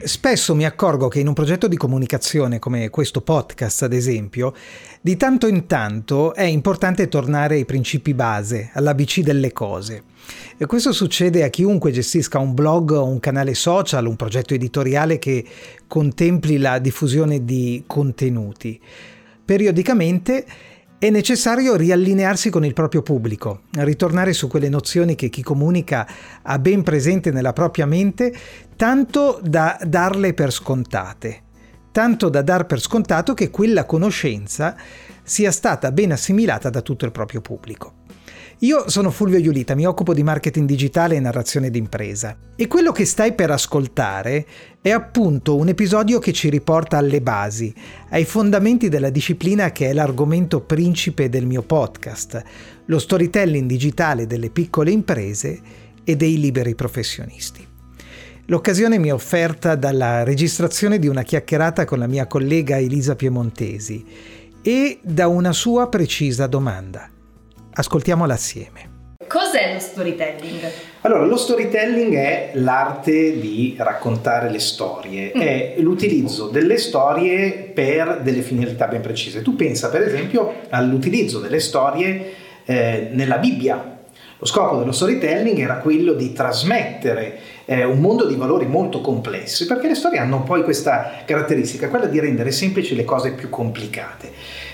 Spesso mi accorgo che in un progetto di comunicazione come questo podcast, ad esempio, di tanto in tanto è importante tornare ai principi base, all'ABC delle cose. E questo succede a chiunque gestisca un blog o un canale social, un progetto editoriale che contempli la diffusione di contenuti. Periodicamente è necessario riallinearsi con il proprio pubblico, ritornare su quelle nozioni che chi comunica ha ben presente nella propria mente, tanto da darle per scontate, tanto da dar per scontato che quella conoscenza sia stata ben assimilata da tutto il proprio pubblico. Io sono Fulvio Iulita, mi occupo di marketing digitale e narrazione d'impresa e quello che stai per ascoltare è appunto un episodio che ci riporta alle basi, ai fondamenti della disciplina che è l'argomento principe del mio podcast, lo storytelling digitale delle piccole imprese e dei liberi professionisti. L'occasione mi è offerta dalla registrazione di una chiacchierata con la mia collega Elisa Piemontesi e da una sua precisa domanda. Ascoltiamola assieme. Cos'è lo storytelling? Allora, lo storytelling è l'arte di raccontare le storie, mm. è l'utilizzo delle storie per delle finalità ben precise. Tu pensa per esempio all'utilizzo delle storie eh, nella Bibbia. Lo scopo dello storytelling era quello di trasmettere eh, un mondo di valori molto complessi, perché le storie hanno poi questa caratteristica, quella di rendere semplici le cose più complicate.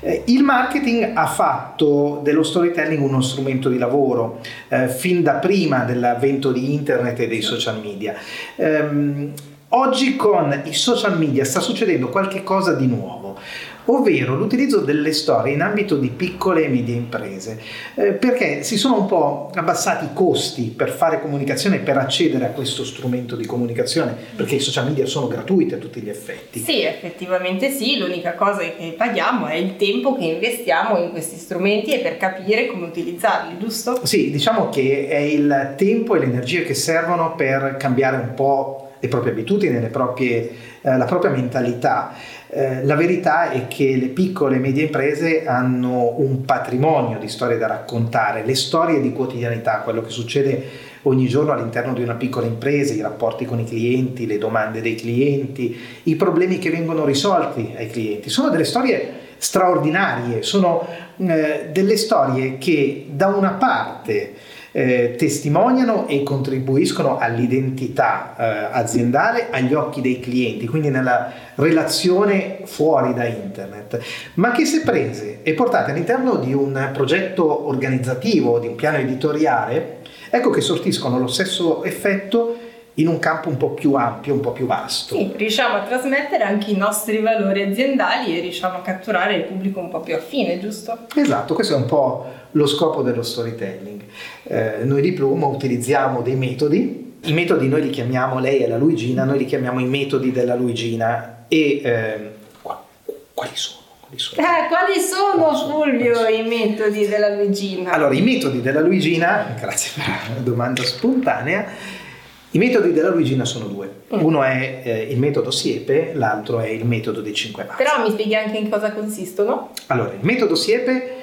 Eh, il marketing ha fatto dello storytelling uno strumento di lavoro eh, fin da prima dell'avvento di internet e dei social media. Um, oggi con i social media sta succedendo qualcosa di nuovo ovvero l'utilizzo delle storie in ambito di piccole e medie imprese, eh, perché si sono un po' abbassati i costi per fare comunicazione, per accedere a questo strumento di comunicazione, perché i social media sono gratuiti a tutti gli effetti. Sì, effettivamente sì, l'unica cosa che paghiamo è il tempo che investiamo in questi strumenti e per capire come utilizzarli, giusto? Sì, diciamo che è il tempo e le energie che servono per cambiare un po' le proprie abitudini, le proprie, eh, la propria mentalità. Eh, la verità è che le piccole e medie imprese hanno un patrimonio di storie da raccontare, le storie di quotidianità, quello che succede ogni giorno all'interno di una piccola impresa, i rapporti con i clienti, le domande dei clienti, i problemi che vengono risolti ai clienti. Sono delle storie straordinarie, sono eh, delle storie che da una parte eh, testimoniano e contribuiscono all'identità eh, aziendale agli occhi dei clienti, quindi nella relazione fuori da internet, ma che se prese e portate all'interno di un progetto organizzativo, di un piano editoriale, ecco che sortiscono lo stesso effetto in un campo un po' più ampio, un po' più vasto. Sì, riusciamo a trasmettere anche i nostri valori aziendali e riusciamo a catturare il pubblico un po' più affine, giusto? Esatto, questo è un po' lo scopo dello storytelling. Eh, noi di Plumo utilizziamo dei metodi, i metodi noi li chiamiamo, lei è la Luigina, noi li chiamiamo i metodi della Luigina e eh, quali sono? Quali sono, eh, quali sono Fulvio i metodi della Luigina? Allora, i metodi della Luigina, grazie per la domanda spontanea, i metodi della Luigina sono due. Mm. Uno è eh, il metodo Siepe, l'altro è il metodo dei cinque passi. Però mi spieghi anche in cosa consistono? Allora, il metodo Siepe,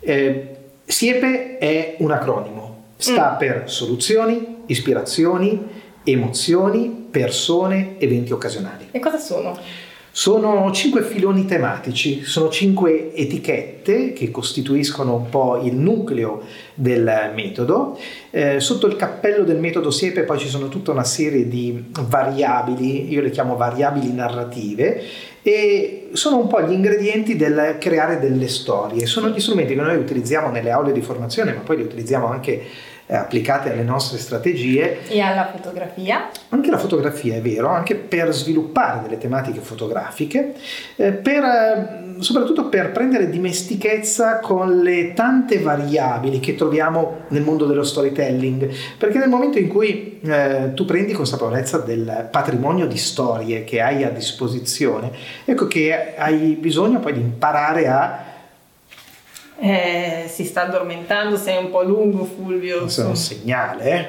eh, Siepe è un acronimo, sta mm. per soluzioni, ispirazioni, emozioni, persone, eventi occasionali. E cosa sono? Sono cinque filoni tematici, sono cinque etichette che costituiscono un po' il nucleo del metodo. Eh, sotto il cappello del metodo Siepe poi ci sono tutta una serie di variabili, io le chiamo variabili narrative, e sono un po' gli ingredienti del creare delle storie. Sono gli strumenti che noi utilizziamo nelle aule di formazione, ma poi li utilizziamo anche applicate alle nostre strategie. E alla fotografia? Anche la fotografia, è vero, anche per sviluppare delle tematiche fotografiche, eh, per, eh, soprattutto per prendere dimestichezza con le tante variabili che troviamo nel mondo dello storytelling, perché nel momento in cui eh, tu prendi consapevolezza del patrimonio di storie che hai a disposizione, ecco che hai bisogno poi di imparare a eh, si sta addormentando, sei un po' lungo Fulvio. Questo è un segnale. Eh?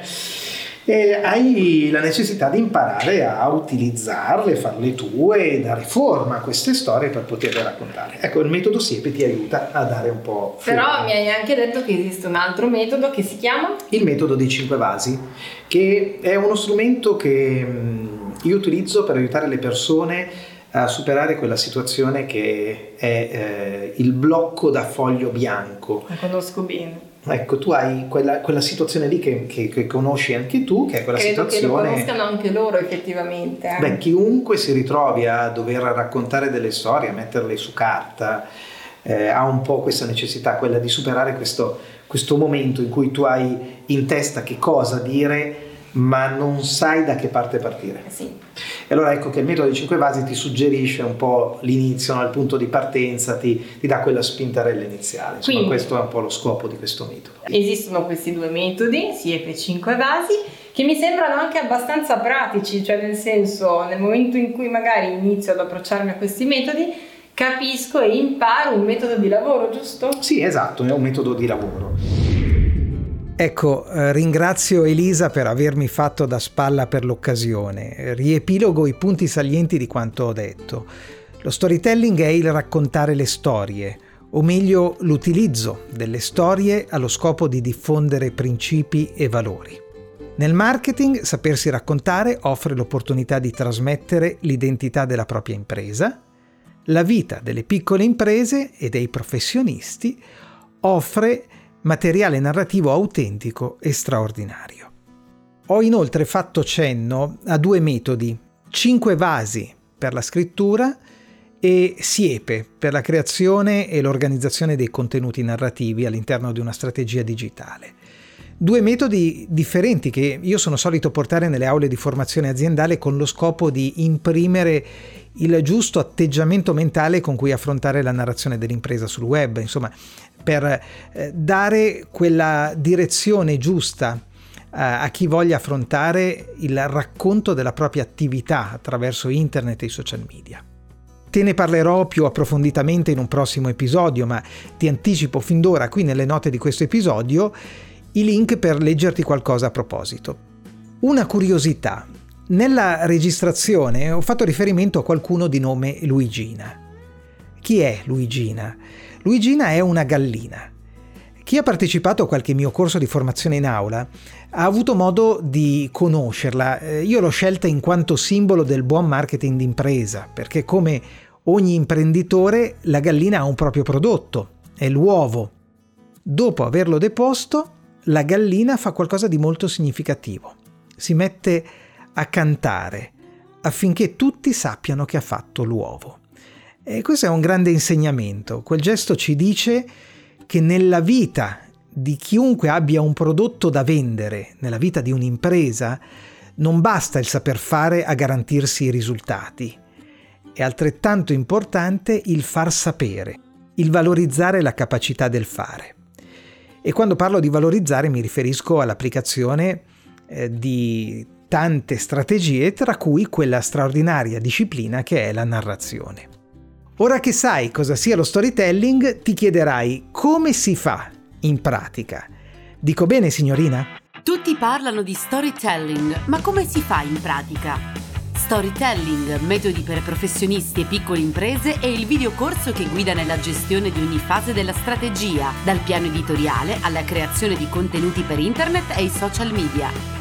E hai la necessità di imparare a utilizzarle, farle tue dare forma a queste storie per poterle raccontare. Ecco, il metodo Siepe ti aiuta a dare un po'. Però forma. mi hai anche detto che esiste un altro metodo che si chiama? Il metodo dei cinque vasi, che è uno strumento che io utilizzo per aiutare le persone a superare quella situazione che è eh, il blocco da foglio bianco. La conosco bene. Ecco, tu hai quella, quella situazione lì che, che, che, conosci anche tu, che è quella Credo situazione... che lo conoscano anche loro effettivamente. Eh? Beh, chiunque si ritrovi a dover raccontare delle storie, a metterle su carta, eh, ha un po' questa necessità, quella di superare questo, questo momento in cui tu hai in testa che cosa dire ma non sai da che parte partire. Sì. E allora ecco che il metodo dei cinque vasi ti suggerisce un po' l'inizio, no? il punto di partenza, ti, ti dà quella spintarella iniziale. Insomma, Quindi, questo è un po' lo scopo di questo metodo. Esistono questi due metodi, Siepe e cinque vasi, che mi sembrano anche abbastanza pratici, cioè nel senso, nel momento in cui magari inizio ad approcciarmi a questi metodi, capisco e imparo un metodo di lavoro, giusto? Sì, esatto, è un metodo di lavoro. Ecco, eh, ringrazio Elisa per avermi fatto da spalla per l'occasione. Riepilogo i punti salienti di quanto ho detto. Lo storytelling è il raccontare le storie, o meglio l'utilizzo delle storie allo scopo di diffondere principi e valori. Nel marketing sapersi raccontare offre l'opportunità di trasmettere l'identità della propria impresa, la vita delle piccole imprese e dei professionisti offre materiale narrativo autentico e straordinario. Ho inoltre fatto cenno a due metodi, cinque vasi per la scrittura e siepe per la creazione e l'organizzazione dei contenuti narrativi all'interno di una strategia digitale. Due metodi differenti che io sono solito portare nelle aule di formazione aziendale con lo scopo di imprimere il giusto atteggiamento mentale con cui affrontare la narrazione dell'impresa sul web, insomma, per eh, dare quella direzione giusta eh, a chi voglia affrontare il racconto della propria attività attraverso internet e i social media. Te ne parlerò più approfonditamente in un prossimo episodio, ma ti anticipo fin d'ora qui nelle note di questo episodio i link per leggerti qualcosa a proposito. Una curiosità. Nella registrazione ho fatto riferimento a qualcuno di nome Luigina. Chi è Luigina? Luigina è una gallina. Chi ha partecipato a qualche mio corso di formazione in aula ha avuto modo di conoscerla. Eh, io l'ho scelta in quanto simbolo del buon marketing d'impresa, perché come ogni imprenditore la gallina ha un proprio prodotto, è l'uovo. Dopo averlo deposto, la gallina fa qualcosa di molto significativo. Si mette a cantare affinché tutti sappiano che ha fatto l'uovo. E questo è un grande insegnamento. Quel gesto ci dice che nella vita di chiunque abbia un prodotto da vendere, nella vita di un'impresa, non basta il saper fare a garantirsi i risultati. È altrettanto importante il far sapere, il valorizzare la capacità del fare. E quando parlo di valorizzare mi riferisco all'applicazione eh, di tante strategie, tra cui quella straordinaria disciplina che è la narrazione. Ora che sai cosa sia lo storytelling, ti chiederai come si fa in pratica. Dico bene, signorina? Tutti parlano di storytelling, ma come si fa in pratica? Storytelling, metodi per professionisti e piccole imprese è il videocorso che guida nella gestione di ogni fase della strategia, dal piano editoriale alla creazione di contenuti per internet e i social media.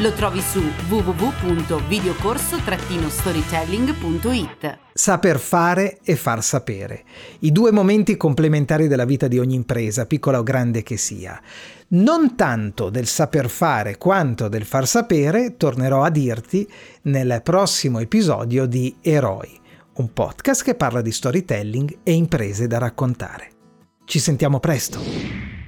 Lo trovi su www.videocorso-storytelling.it. Saper fare e far sapere. I due momenti complementari della vita di ogni impresa, piccola o grande che sia. Non tanto del saper fare quanto del far sapere tornerò a dirti nel prossimo episodio di Eroi, un podcast che parla di storytelling e imprese da raccontare. Ci sentiamo presto!